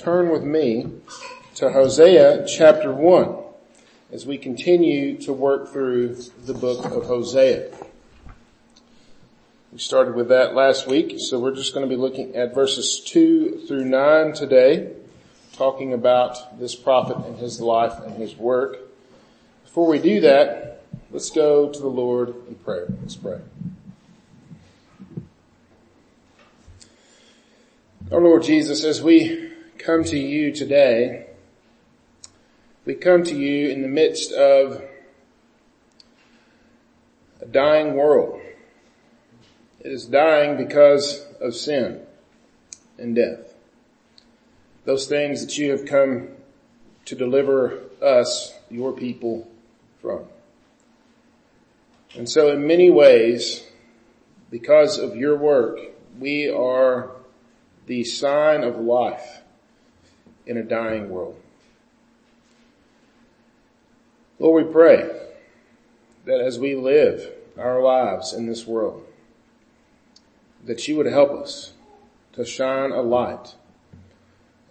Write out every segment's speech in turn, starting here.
turn with me to Hosea chapter 1 as we continue to work through the book of Hosea. We started with that last week, so we're just going to be looking at verses 2 through 9 today, talking about this prophet and his life and his work. Before we do that, let's go to the Lord in prayer. Let's pray. Our Lord Jesus, as we come to you today, we come to you in the midst of a dying world. It is dying because of sin and death. Those things that you have come to deliver us, your people, from. And so in many ways, because of your work, we are the sign of life in a dying world. Lord, we pray that as we live our lives in this world, that you would help us to shine a light.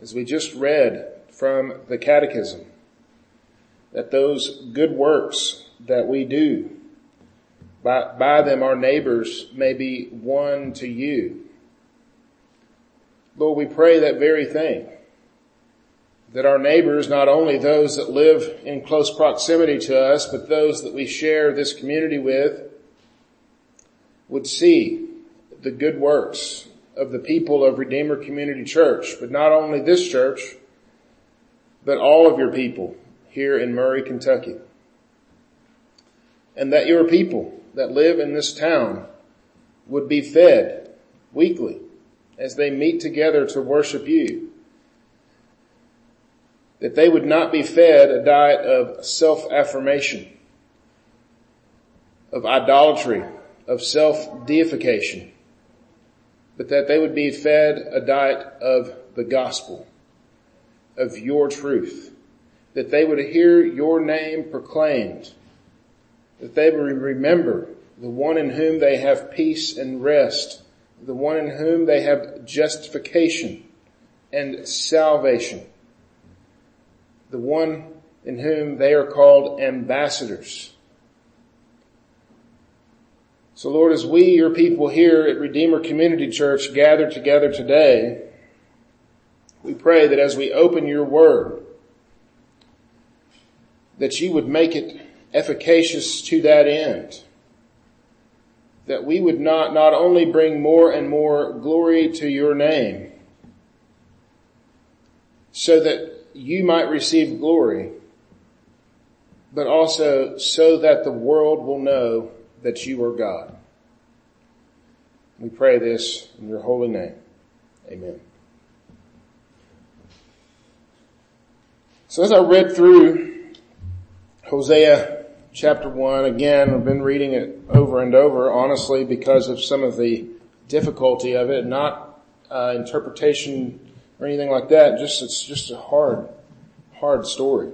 As we just read from the catechism, that those good works that we do, by, by them our neighbors may be won to you Lord, we pray that very thing. That our neighbors, not only those that live in close proximity to us, but those that we share this community with, would see the good works of the people of Redeemer Community Church, but not only this church, but all of your people here in Murray, Kentucky. And that your people that live in this town would be fed weekly as they meet together to worship you. That they would not be fed a diet of self-affirmation, of idolatry, of self-deification, but that they would be fed a diet of the gospel, of your truth, that they would hear your name proclaimed, that they would remember the one in whom they have peace and rest, the one in whom they have justification and salvation, the one in whom they are called ambassadors. So Lord, as we, your people here at Redeemer Community Church gather together today, we pray that as we open your word, that you would make it efficacious to that end that we would not, not only bring more and more glory to your name, so that you might receive glory, but also so that the world will know that you are God. We pray this in your holy name. Amen. So as I read through Hosea chapter 1. Again, I've been reading it over and over, honestly, because of some of the difficulty of it, not uh, interpretation or anything like that. Just It's just a hard, hard story.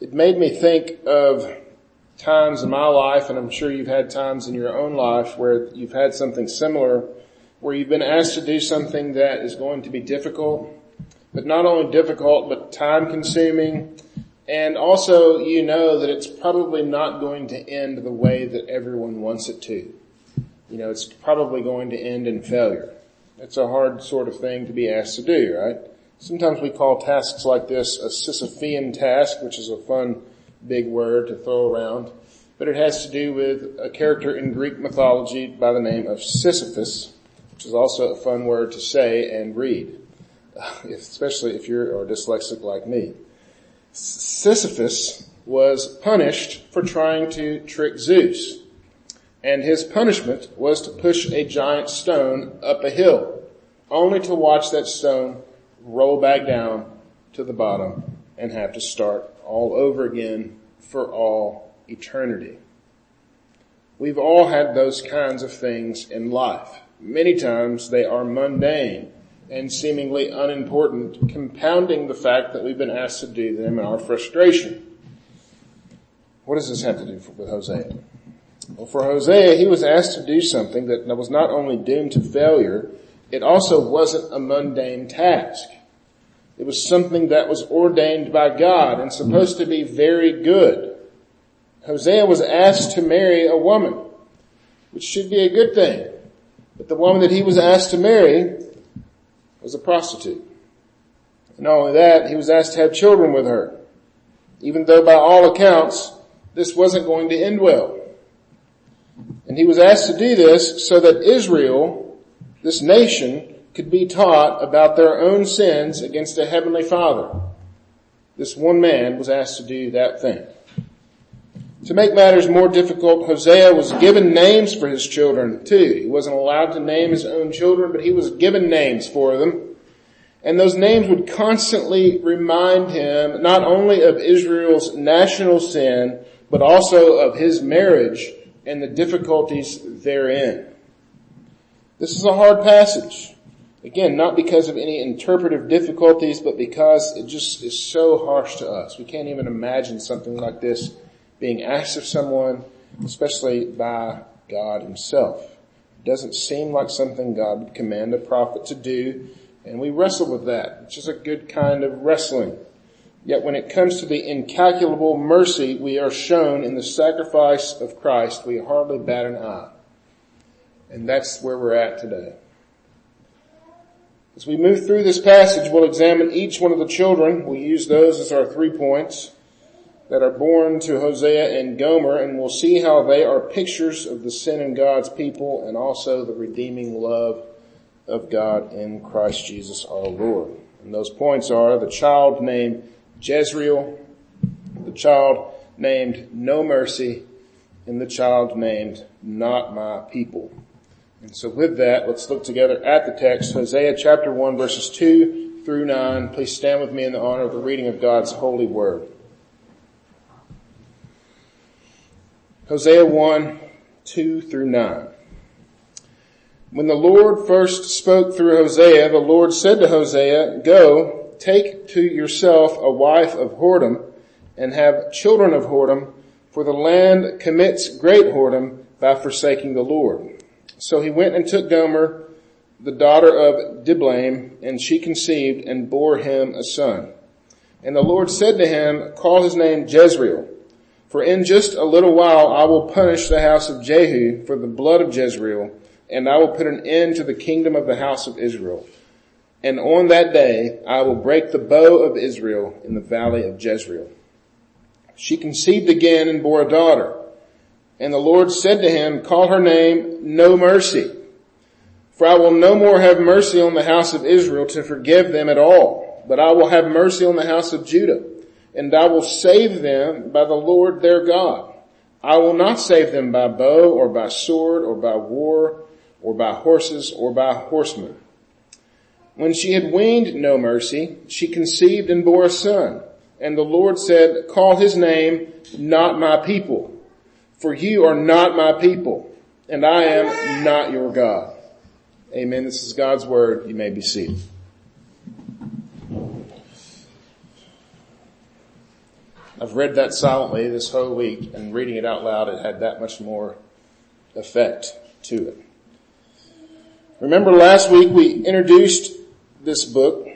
It made me think of times in my life, and I'm sure you've had times in your own life where you've had something similar, where you've been asked to do something that is going to be difficult, but not only difficult, but time consuming, and also you know that it's probably not going to end the way that everyone wants it to. You know, it's probably going to end in failure. It's a hard sort of thing to be asked to do, right? Sometimes we call tasks like this a Sisyphean task, which is a fun big word to throw around. But it has to do with a character in Greek mythology by the name of Sisyphus, which is also a fun word to say and read, especially if you're dyslexic like me. Sisyphus was punished for trying to trick Zeus. And his punishment was to push a giant stone up a hill, only to watch that stone roll back down to the bottom and have to start all over again for all eternity. We've all had those kinds of things in life. Many times they are mundane and seemingly unimportant, compounding the fact that we've been asked to do them in our frustration. What does this have to do with Hosea? Well, for Hosea, he was asked to do something that was not only doomed to failure, it also wasn't a mundane task. It was something that was ordained by God and supposed to be very good. Hosea was asked to marry a woman, which should be a good thing. But the woman that he was asked to marry was a prostitute. And not only that, he was asked to have children with her. Even though by all accounts, this wasn't going to end well. And he was asked to do this so that Israel, this nation, could be taught about their own sins against a heavenly father. This one man was asked to do that thing. To make matters more difficult, Hosea was given names for his children too. He wasn't allowed to name his own children, but he was given names for them. And those names would constantly remind him not only of Israel's national sin, but also of his marriage and the difficulties therein. This is a hard passage. Again, not because of any interpretive difficulties, but because it just is so harsh to us. We can't even imagine something like this being asked of someone, especially by God himself. It doesn't seem like something God would command a prophet to do, and we wrestle with that, which is a good kind of wrestling. Yet when it comes to the incalculable mercy we are shown in the sacrifice of Christ, we hardly bat an eye. And that's where we're at today. As we move through this passage, we'll examine each one of the children. We'll use those as our three points that are born to Hosea and Gomer, and we'll see how they are pictures of the sin in God's people and also the redeeming love of God in Christ Jesus our Lord. And those points are the child named Jezreel, the child named No Mercy, and the child named Not My People. And so with that, let's look together at the text, Hosea chapter 1 verses 2 through 9. Please stand with me in the honor of the reading of God's holy word. Hosea 1, 2 through 9. When the Lord first spoke through Hosea, the Lord said to Hosea, go, take to yourself a wife of whoredom and have children of whoredom, for the land commits great whoredom by forsaking the Lord. So he went and took Gomer, the daughter of Diblaim, and she conceived and bore him a son. And the Lord said to him, call his name Jezreel, for in just a little while I will punish the house of Jehu for the blood of Jezreel, and I will put an end to the kingdom of the house of Israel. And on that day I will break the bow of Israel in the valley of Jezreel. She conceived again and bore a daughter. And the Lord said to him, call her name No Mercy. For I will no more have mercy on the house of Israel to forgive them at all, but I will have mercy on the house of Judah, and I will save them by the Lord their God. I will not save them by bow or by sword or by war or by horses or by horsemen. When she had weaned no mercy, she conceived and bore a son. And the Lord said, call his name not my people for you are not my people, and I am not your God. Amen. This is God's word. You may be seated. I've read that silently this whole week and reading it out loud, it had that much more effect to it. Remember last week we introduced this book,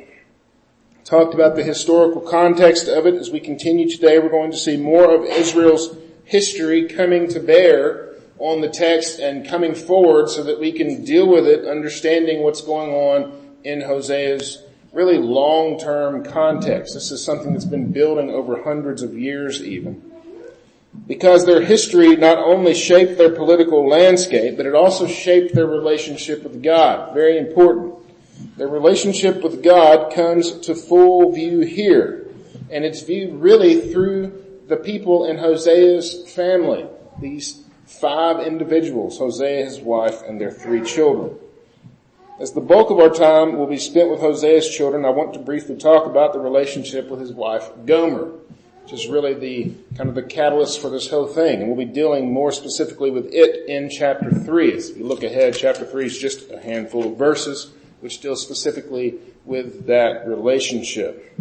talked about the historical context of it. As we continue today, we're going to see more of Israel's history coming to bear on the text and coming forward so that we can deal with it, understanding what's going on in Hosea's really long-term context. This is something that's been building over hundreds of years even. Because their history not only shaped their political landscape, but it also shaped their relationship with God. Very important. Their relationship with God comes to full view here. And it's viewed really through the people in Hosea's family, these five individuals, Hosea, his wife, and their three children. As the bulk of our time will be spent with Hosea's children, I want to briefly talk about the relationship with his wife, Gomer, which is really the kind of the catalyst for this whole thing. And we'll be dealing more specifically with it in chapter three. As you look ahead, chapter three is just a handful of verses which deals specifically with that relationship.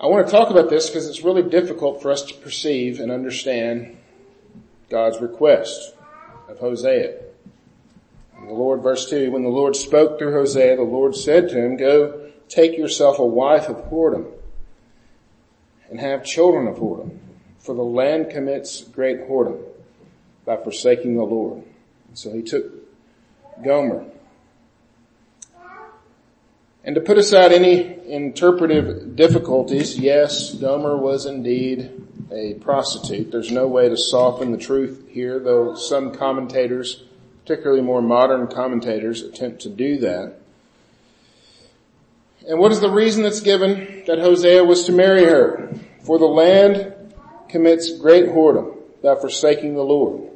I want to talk about this because it's really difficult for us to perceive and understand God's request of Hosea. And the Lord, verse 2, when the Lord spoke through Hosea, the Lord said to him, Go, take yourself a wife of whoredom and have children of whoredom. For the land commits great whoredom by forsaking the Lord. So he took Gomer. And to put aside any interpretive difficulties, yes, Gomer was indeed a prostitute. There's no way to soften the truth here, though some commentators, particularly more modern commentators, attempt to do that. And what is the reason that's given that Hosea was to marry her? For the land commits great whoredom by forsaking the Lord.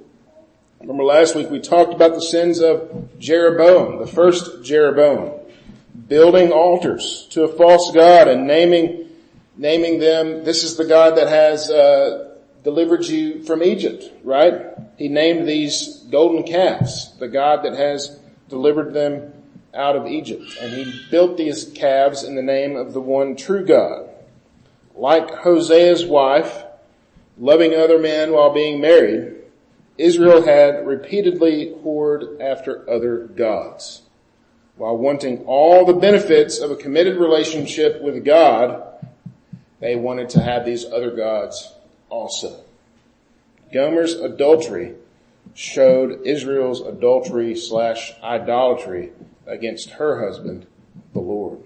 Remember last week we talked about the sins of Jeroboam, the first Jeroboam, building altars to a false god and naming, naming them, this is the God that has, uh, delivered you from Egypt, right? He named these golden calves, the God that has delivered them out of Egypt. And he built these calves in the name of the one true God. Like Hosea's wife, loving other men while being married, Israel had repeatedly whored after other gods. While wanting all the benefits of a committed relationship with God, they wanted to have these other gods also. Gomer's adultery showed Israel's adultery slash idolatry against her husband, the Lord.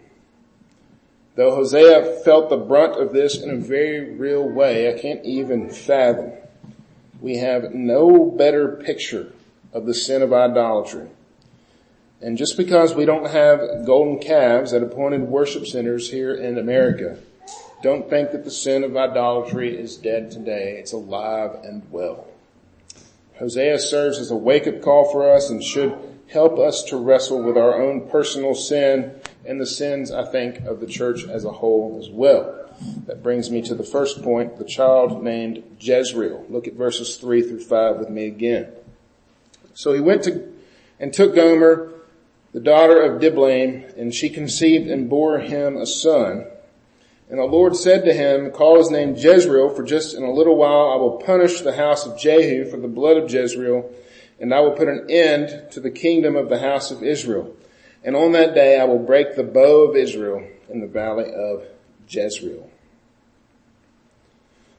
Though Hosea felt the brunt of this in a very real way, I can't even fathom we have no better picture of the sin of idolatry. And just because we don't have golden calves at appointed worship centers here in America, don't think that the sin of idolatry is dead today. It's alive and well. Hosea serves as a wake-up call for us and should help us to wrestle with our own personal sin and the sins, I think, of the church as a whole as well. That brings me to the first point, the child named Jezreel. Look at verses three through five with me again. So he went to and took Gomer, the daughter of Diblaim, and she conceived and bore him a son. And the Lord said to him, call his name Jezreel, for just in a little while I will punish the house of Jehu for the blood of Jezreel, and I will put an end to the kingdom of the house of Israel. And on that day I will break the bow of Israel in the valley of Jezreel.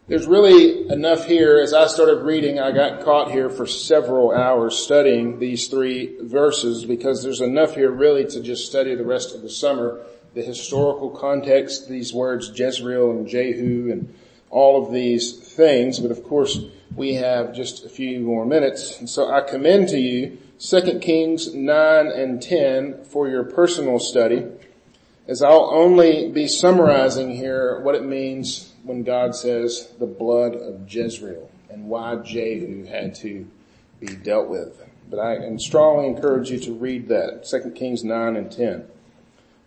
There's really enough here. As I started reading, I got caught here for several hours studying these three verses because there's enough here really to just study the rest of the summer. The historical context, these words Jezreel and Jehu and all of these things. But of course, we have just a few more minutes. And so I commend to you 2 Kings 9 and 10 for your personal study as I'll only be summarizing here what it means when God says the blood of Jezreel and why Jehu had to be dealt with. But I strongly encourage you to read that, 2 Kings 9 and 10.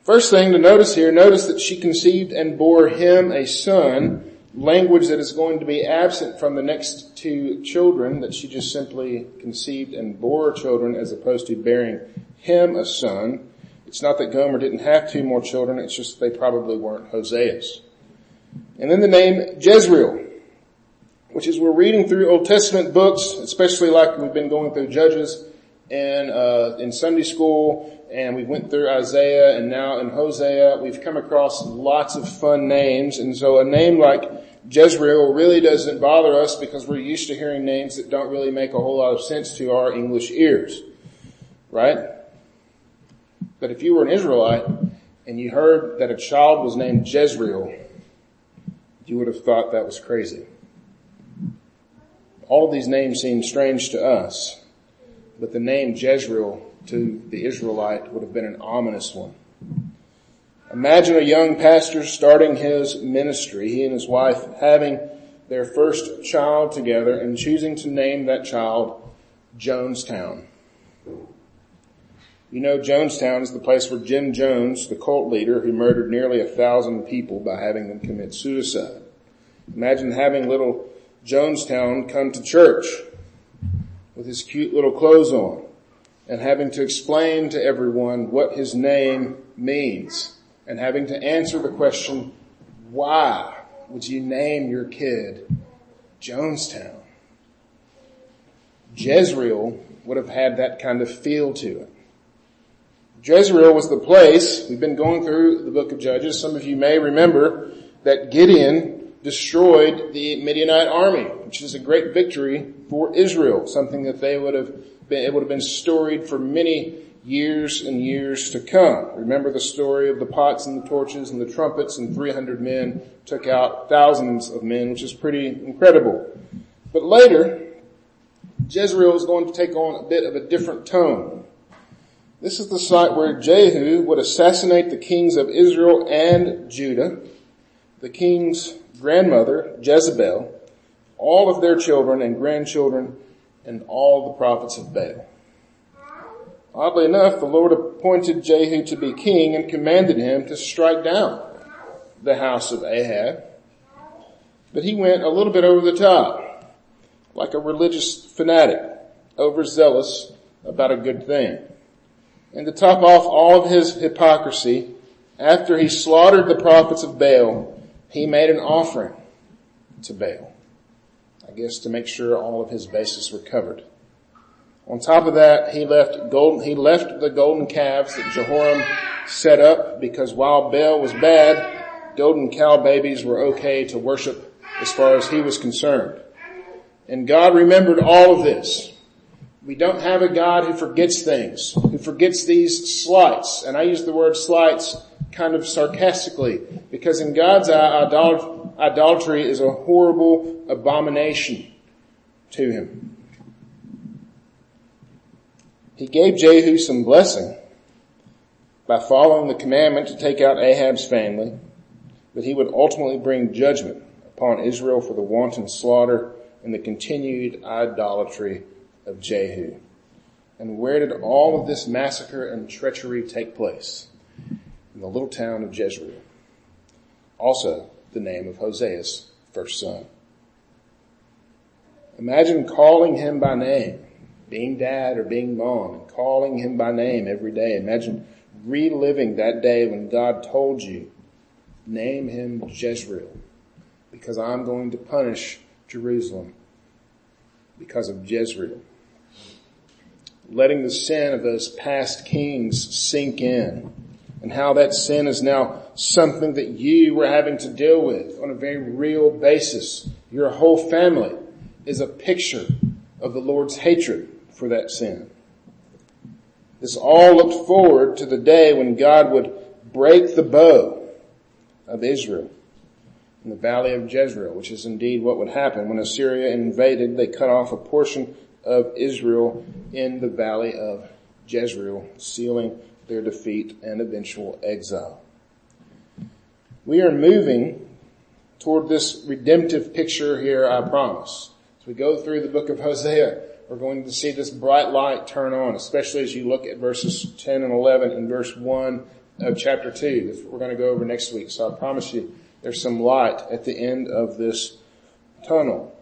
First thing to notice here, notice that she conceived and bore him a son, language that is going to be absent from the next two children, that she just simply conceived and bore children as opposed to bearing him a son. It's not that Gomer didn't have two more children, it's just they probably weren't Hosea's. And then the name Jezreel, which is we're reading through Old Testament books, especially like we've been going through Judges and uh, in Sunday school, and we went through Isaiah, and now in Hosea, we've come across lots of fun names, and so a name like Jezreel really doesn't bother us because we're used to hearing names that don't really make a whole lot of sense to our English ears, right? But if you were an Israelite and you heard that a child was named Jezreel, you would have thought that was crazy. All of these names seem strange to us, but the name Jezreel to the Israelite would have been an ominous one. Imagine a young pastor starting his ministry, he and his wife having their first child together and choosing to name that child Jonestown. You know Jonestown is the place where Jim Jones, the cult leader who murdered nearly a thousand people by having them commit suicide. Imagine having little Jonestown come to church with his cute little clothes on and having to explain to everyone what his name means and having to answer the question, why would you name your kid Jonestown? Jezreel would have had that kind of feel to it. Jezreel was the place, we've been going through the book of Judges, some of you may remember that Gideon destroyed the Midianite army, which is a great victory for Israel, something that they would have been, it would have been storied for many years and years to come. Remember the story of the pots and the torches and the trumpets and 300 men took out thousands of men, which is pretty incredible. But later, Jezreel is going to take on a bit of a different tone. This is the site where Jehu would assassinate the kings of Israel and Judah, the king's grandmother, Jezebel, all of their children and grandchildren, and all the prophets of Baal. Oddly enough, the Lord appointed Jehu to be king and commanded him to strike down the house of Ahab. But he went a little bit over the top, like a religious fanatic, overzealous about a good thing. And to top off all of his hypocrisy, after he slaughtered the prophets of Baal, he made an offering to Baal. I guess to make sure all of his bases were covered. On top of that, he left gold, he left the golden calves that Jehoram set up because while Baal was bad, golden cow babies were okay to worship as far as he was concerned. And God remembered all of this. We don't have a God who forgets things, who forgets these slights. And I use the word slights kind of sarcastically because in God's eye, idolatry is a horrible abomination to him. He gave Jehu some blessing by following the commandment to take out Ahab's family, but he would ultimately bring judgment upon Israel for the wanton slaughter and the continued idolatry of Jehu. And where did all of this massacre and treachery take place? In the little town of Jezreel. Also the name of Hosea's first son. Imagine calling him by name being dad or being mom, and calling him by name every day. Imagine reliving that day when God told you, name him Jezreel because I'm going to punish Jerusalem because of Jezreel. Letting the sin of those past kings sink in and how that sin is now something that you were having to deal with on a very real basis. Your whole family is a picture of the Lord's hatred for that sin. This all looked forward to the day when God would break the bow of Israel in the valley of Jezreel, which is indeed what would happen. When Assyria invaded, they cut off a portion of Israel in the valley of Jezreel, sealing their defeat and eventual exile. We are moving toward this redemptive picture here, I promise. As we go through the book of Hosea, we're going to see this bright light turn on, especially as you look at verses 10 and 11 and verse 1 of chapter 2 that we're going to go over next week. So I promise you there's some light at the end of this tunnel.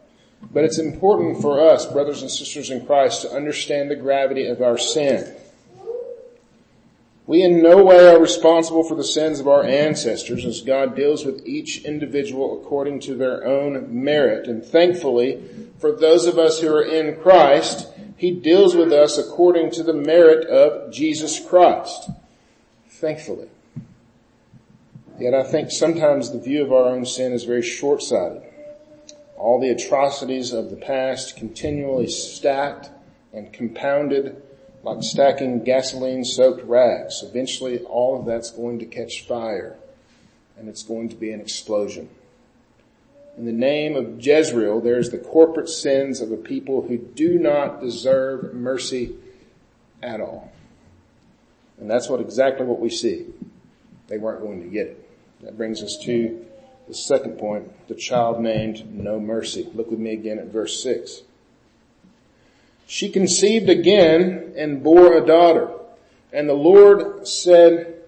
But it's important for us, brothers and sisters in Christ, to understand the gravity of our sin. We in no way are responsible for the sins of our ancestors as God deals with each individual according to their own merit. And thankfully, for those of us who are in Christ, He deals with us according to the merit of Jesus Christ. Thankfully. Yet I think sometimes the view of our own sin is very short-sighted. All the atrocities of the past continually stacked and compounded like stacking gasoline soaked rags. Eventually all of that's going to catch fire and it's going to be an explosion. In the name of Jezreel, there's the corporate sins of a people who do not deserve mercy at all. And that's what exactly what we see. They weren't going to get it. That brings us to the second point, the child named no mercy. Look with me again at verse six. She conceived again and bore a daughter. And the Lord said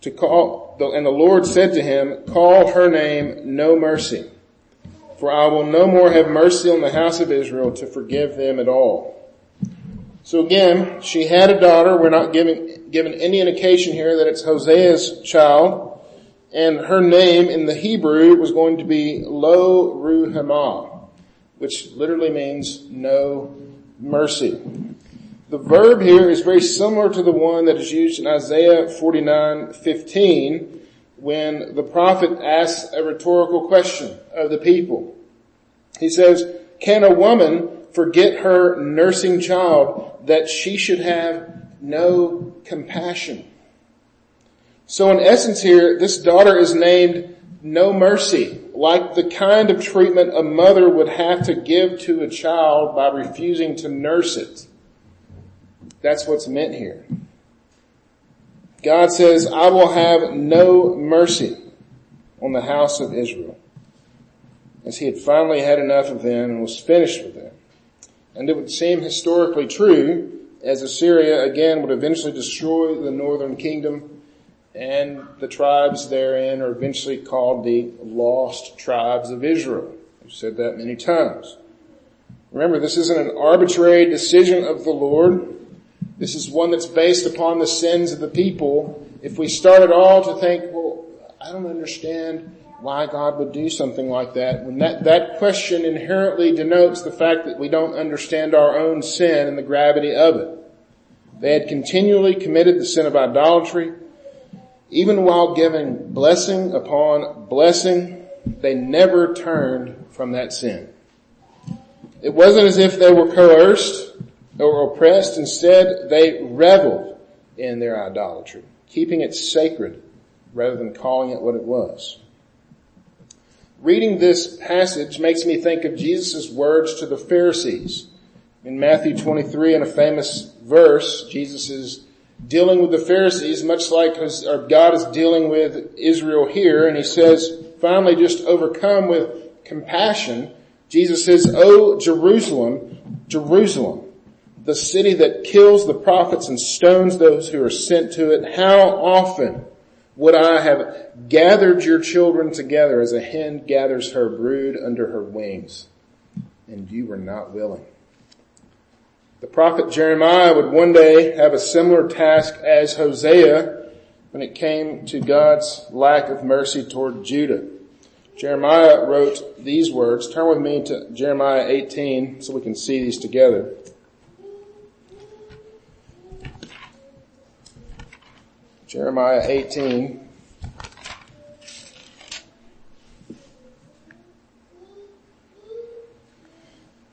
to call, and the Lord said to him, call her name no mercy. For I will no more have mercy on the house of Israel to forgive them at all. So again, she had a daughter. We're not giving, given any indication here that it's Hosea's child. And her name in the Hebrew was going to be Lo Ruhamah which literally means no mercy. The verb here is very similar to the one that is used in Isaiah 49, 15 when the prophet asks a rhetorical question of the people. He says, can a woman forget her nursing child that she should have no compassion? So in essence here, this daughter is named no mercy, like the kind of treatment a mother would have to give to a child by refusing to nurse it. That's what's meant here. God says, I will have no mercy on the house of Israel. As he had finally had enough of them and was finished with them. And it would seem historically true as Assyria again would eventually destroy the northern kingdom and the tribes therein are eventually called the lost tribes of Israel. I've said that many times. Remember, this isn't an arbitrary decision of the Lord. This is one that's based upon the sins of the people. If we start at all to think, well, I don't understand why God would do something like that, when that, that question inherently denotes the fact that we don't understand our own sin and the gravity of it. They had continually committed the sin of idolatry. Even while giving blessing upon blessing, they never turned from that sin. It wasn't as if they were coerced or oppressed. Instead, they reveled in their idolatry, keeping it sacred rather than calling it what it was. Reading this passage makes me think of Jesus' words to the Pharisees. In Matthew 23 in a famous verse, Jesus is dealing with the Pharisees much like God is dealing with Israel here and he says, finally just overcome with compassion, Jesus says, Oh Jerusalem, Jerusalem, the city that kills the prophets and stones those who are sent to it, how often would I have gathered your children together as a hen gathers her brood under her wings? And you were not willing. The prophet Jeremiah would one day have a similar task as Hosea when it came to God's lack of mercy toward Judah. Jeremiah wrote these words. Turn with me to Jeremiah 18 so we can see these together. Jeremiah 18.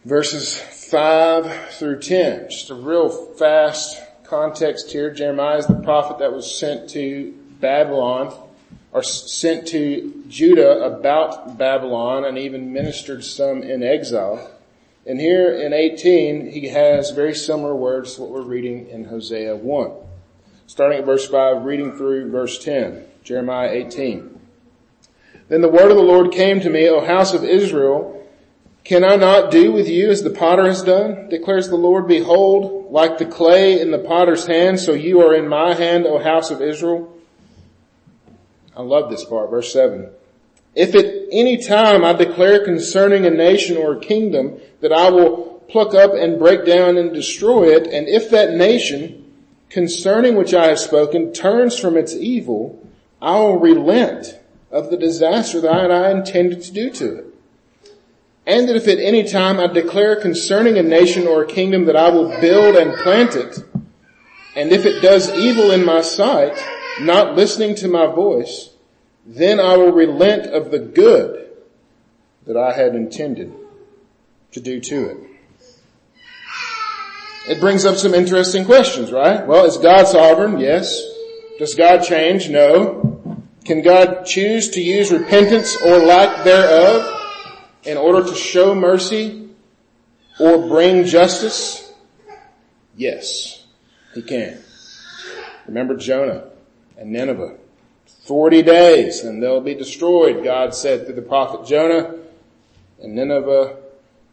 Verses 5 through 10. Just a real fast context here. Jeremiah is the prophet that was sent to Babylon or sent to Judah about Babylon and even ministered some in exile. And here in 18, he has very similar words to what we're reading in Hosea 1 starting at verse 5, reading through verse 10, Jeremiah 18. Then the word of the Lord came to me, O house of Israel, can I not do with you as the potter has done? Declares the Lord, behold, like the clay in the potter's hand, so you are in my hand, O house of Israel. I love this part, verse 7. If at any time I declare concerning a nation or a kingdom that I will pluck up and break down and destroy it, and if that nation concerning which I have spoken turns from its evil, I will relent of the disaster that I intended to do to it. And that if at any time I declare concerning a nation or a kingdom that I will build and plant it, and if it does evil in my sight, not listening to my voice, then I will relent of the good that I had intended to do to it. It brings up some interesting questions, right? Well, is God sovereign? Yes. Does God change? No. Can God choose to use repentance or lack thereof in order to show mercy or bring justice? Yes, he can. Remember Jonah and Nineveh. 40 days and they'll be destroyed, God said through the prophet Jonah, and Nineveh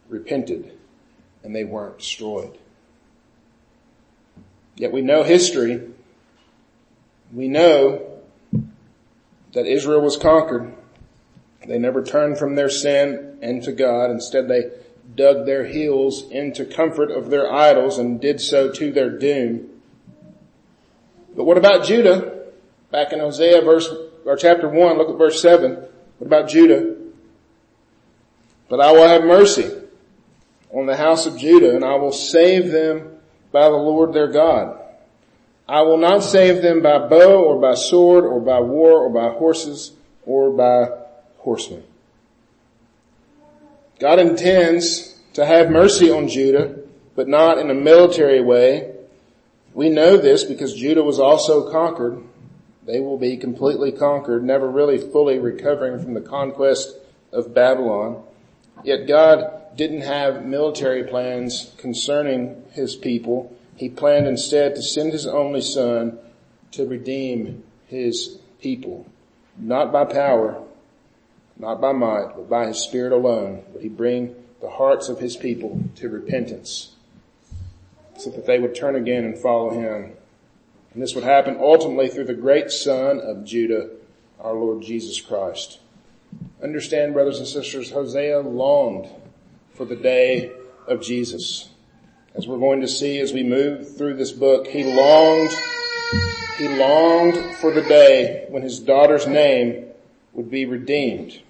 repented and they weren't destroyed. Yet we know history. We know that Israel was conquered. They never turned from their sin and to God. Instead they dug their heels into comfort of their idols and did so to their doom. But what about Judah? Back in Hosea verse, or chapter 1, look at verse 7. What about Judah? But I will have mercy on the house of Judah and I will save them by the Lord their God. I will not save them by bow or by sword or by war or by horses or by horsemen. God intends to have mercy on Judah, but not in a military way. We know this because Judah was also conquered. They will be completely conquered, never really fully recovering from the conquest of Babylon. Yet God didn't have military plans concerning his people. He planned instead to send his only son to redeem his people. Not by power, not by might, but by his spirit alone would he bring the hearts of his people to repentance so that they would turn again and follow him. And this would happen ultimately through the great son of Judah, our Lord Jesus Christ. Understand, brothers and sisters, Hosea longed for the day of Jesus. As we're going to see as we move through this book, he longed, he longed for the day when his daughter's name would be redeemed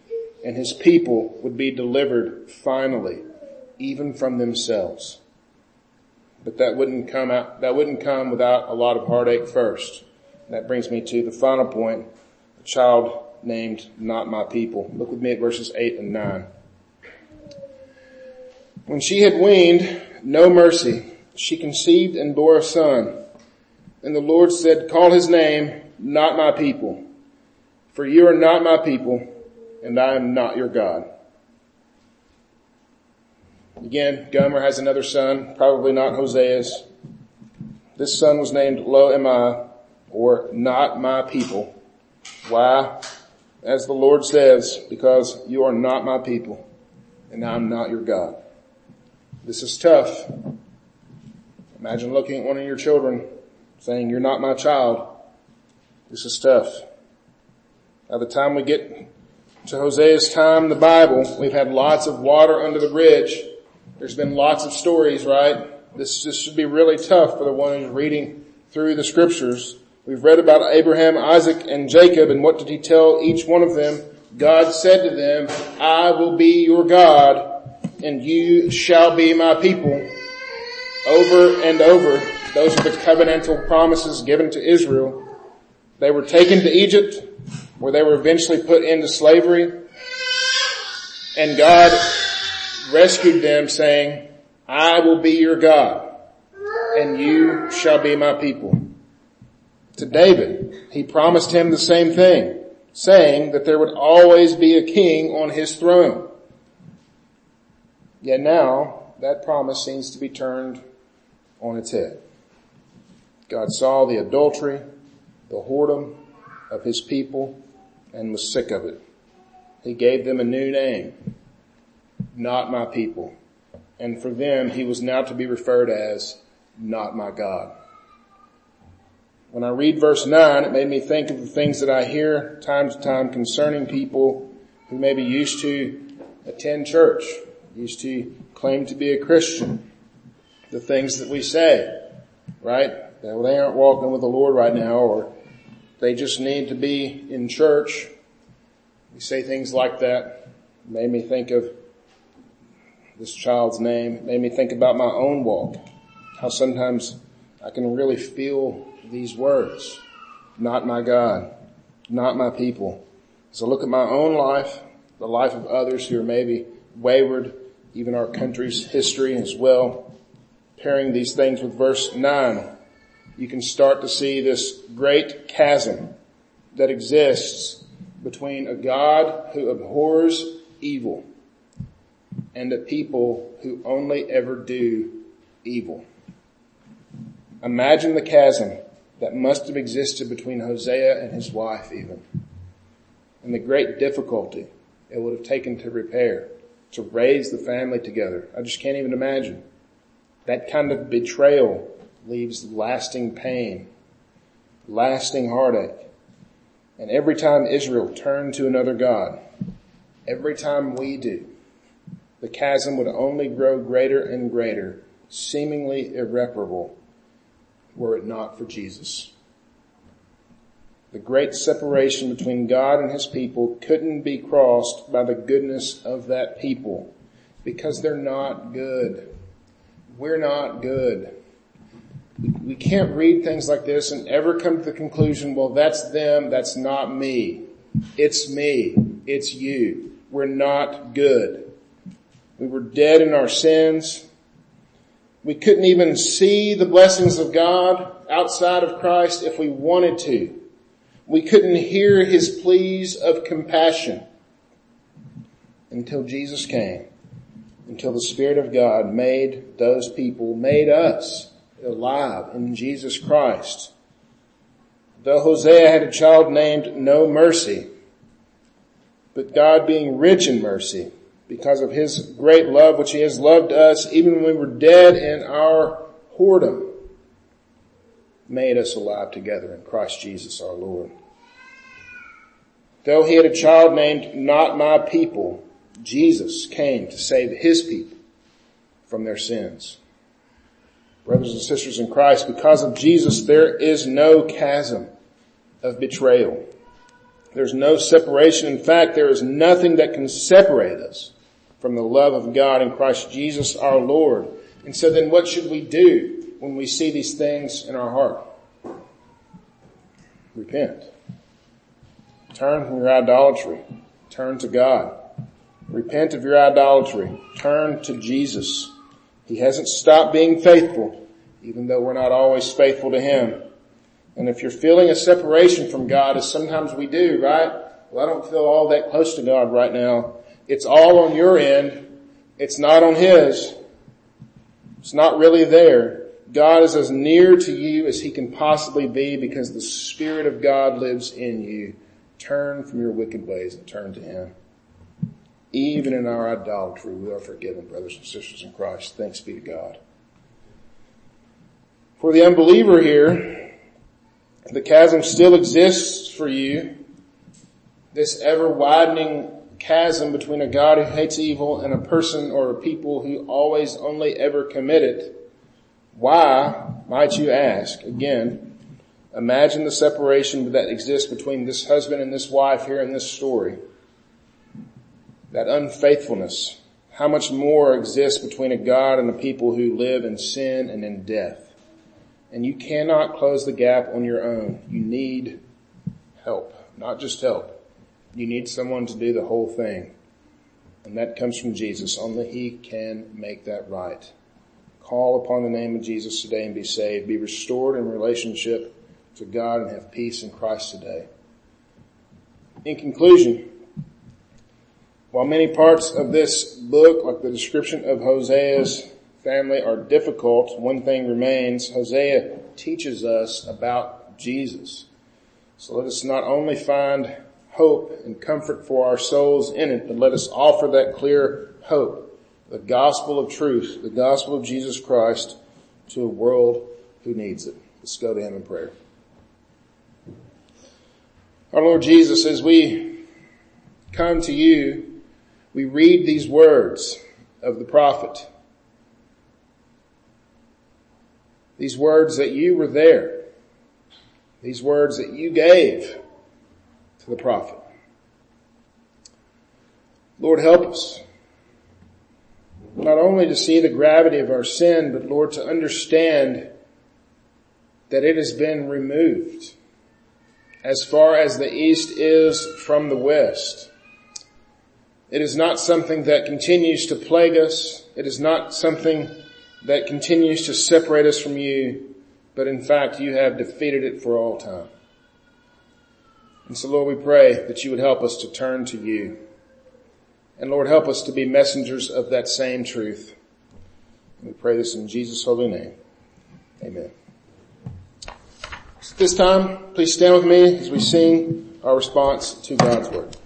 and his people would be delivered finally, even from themselves. But that wouldn't come out, that wouldn't come without a lot of heartache first. That brings me to the final point, a child named not my people. Look with me at verses 8 and 9. When she had weaned no mercy, she conceived and bore a son. And the Lord said, call his name not my people, for you are not my people and I am not your God. Again, Gomer has another son, probably not Hosea's. This son was named Lo Ammi, or not my people. Why? As the Lord says, because you are not my people, and I'm not your God. This is tough. Imagine looking at one of your children saying, you're not my child. This is tough. By the time we get to Hosea's time in the Bible, we've had lots of water under the bridge. There's been lots of stories, right? This, this should be really tough for the one who's reading through the scriptures. We've read about Abraham, Isaac, and Jacob, and what did he tell each one of them? God said to them, I will be your God, and you shall be my people. Over and over, those are the covenantal promises given to Israel. They were taken to Egypt, where they were eventually put into slavery. And God rescued them saying, I will be your God and you shall be my people. To David, he promised him the same thing, saying that there would always be a king on his throne. Yet now that promise seems to be turned on its head. God saw the adultery, the whoredom of his people and was sick of it. He gave them a new name, not my people. And for them, he was now to be referred as not my God. When I read verse 9, it made me think of the things that I hear time to time concerning people who maybe used to attend church, used to claim to be a Christian. The things that we say, right? That they aren't walking with the Lord right now or they just need to be in church. We say things like that. Made me think of this child's name. Made me think about my own walk. How sometimes I can really feel these words. Not my God. Not my people. So look at my own life, the life of others who are maybe wayward, even our country's history as well. Pairing these things with verse 9 you can start to see this great chasm that exists between a God who abhors evil and a people who only ever do evil. Imagine the chasm that must have existed between Hosea and his wife even. And the great difficulty it would have taken to repair, to raise the family together. I just can't even imagine. That kind of betrayal leaves lasting pain, lasting heartache. And every time Israel turned to another God, every time we do, the chasm would only grow greater and greater, seemingly irreparable, were it not for Jesus. The great separation between God and his people couldn't be crossed by the goodness of that people because they're not good. We're not good. We can't read things like this and ever come to the conclusion, well that's them, that's not me. It's me. It's you. We're not good. We were dead in our sins. We couldn't even see the blessings of God outside of Christ if we wanted to. We couldn't hear his pleas of compassion until Jesus came, until the Spirit of God made those people, made us alive in Jesus Christ. Though Hosea had a child named No Mercy, but God being rich in mercy, because of his great love which he has loved us even when we were dead in our whoredom, made us alive together in Christ Jesus our Lord. Though he had a child named not my people, Jesus came to save his people from their sins. Brothers and sisters in Christ, because of Jesus, there is no chasm of betrayal. There's no separation. In fact, there is nothing that can separate us from the love of God in Christ Jesus our Lord. And so then what should we do when we see these things in our heart? Repent. Turn from your idolatry. Turn to God. Repent of your idolatry. Turn to Jesus. He hasn't stopped being faithful, even though we're not always faithful to Him. And if you're feeling a separation from God, as sometimes we do, right? Well, I don't feel all that close to God right now. It's all on your end. It's not on His. It's not really there. God is as near to you as He can possibly be because the Spirit of God lives in you. Turn from your wicked ways and turn to Him. Even in our idolatry, we are forgiven, brothers and sisters in Christ. Thanks be to God. For the unbeliever here, the chasm still exists for you. This ever widening chasm between a God who hates evil and a person or a people who always only ever commit it. Why, might you ask? Again, imagine the separation that exists between this husband and this wife here in this story. That unfaithfulness. How much more exists between a God and a people who live in sin and in death? And you cannot close the gap on your own. You need help, not just help. You need someone to do the whole thing. And that comes from Jesus. Only He can make that right. Call upon the name of Jesus today and be saved. Be restored in relationship to God and have peace in Christ today. In conclusion, while many parts of this book, like the description of Hosea's family are difficult, one thing remains. Hosea teaches us about Jesus. So let us not only find hope and comfort for our souls in it, but let us offer that clear hope, the gospel of truth, the gospel of Jesus Christ to a world who needs it. Let's go to Him in prayer. Our Lord Jesus, as we come to you, we read these words of the prophet. These words that you were there. These words that you gave to the prophet. Lord, help us. Not only to see the gravity of our sin, but Lord, to understand that it has been removed as far as the east is from the west. It is not something that continues to plague us. It is not something that continues to separate us from you, but in fact you have defeated it for all time. And so Lord, we pray that you would help us to turn to you. And Lord, help us to be messengers of that same truth. We pray this in Jesus' holy name. Amen. So this time, please stand with me as we sing our response to God's word.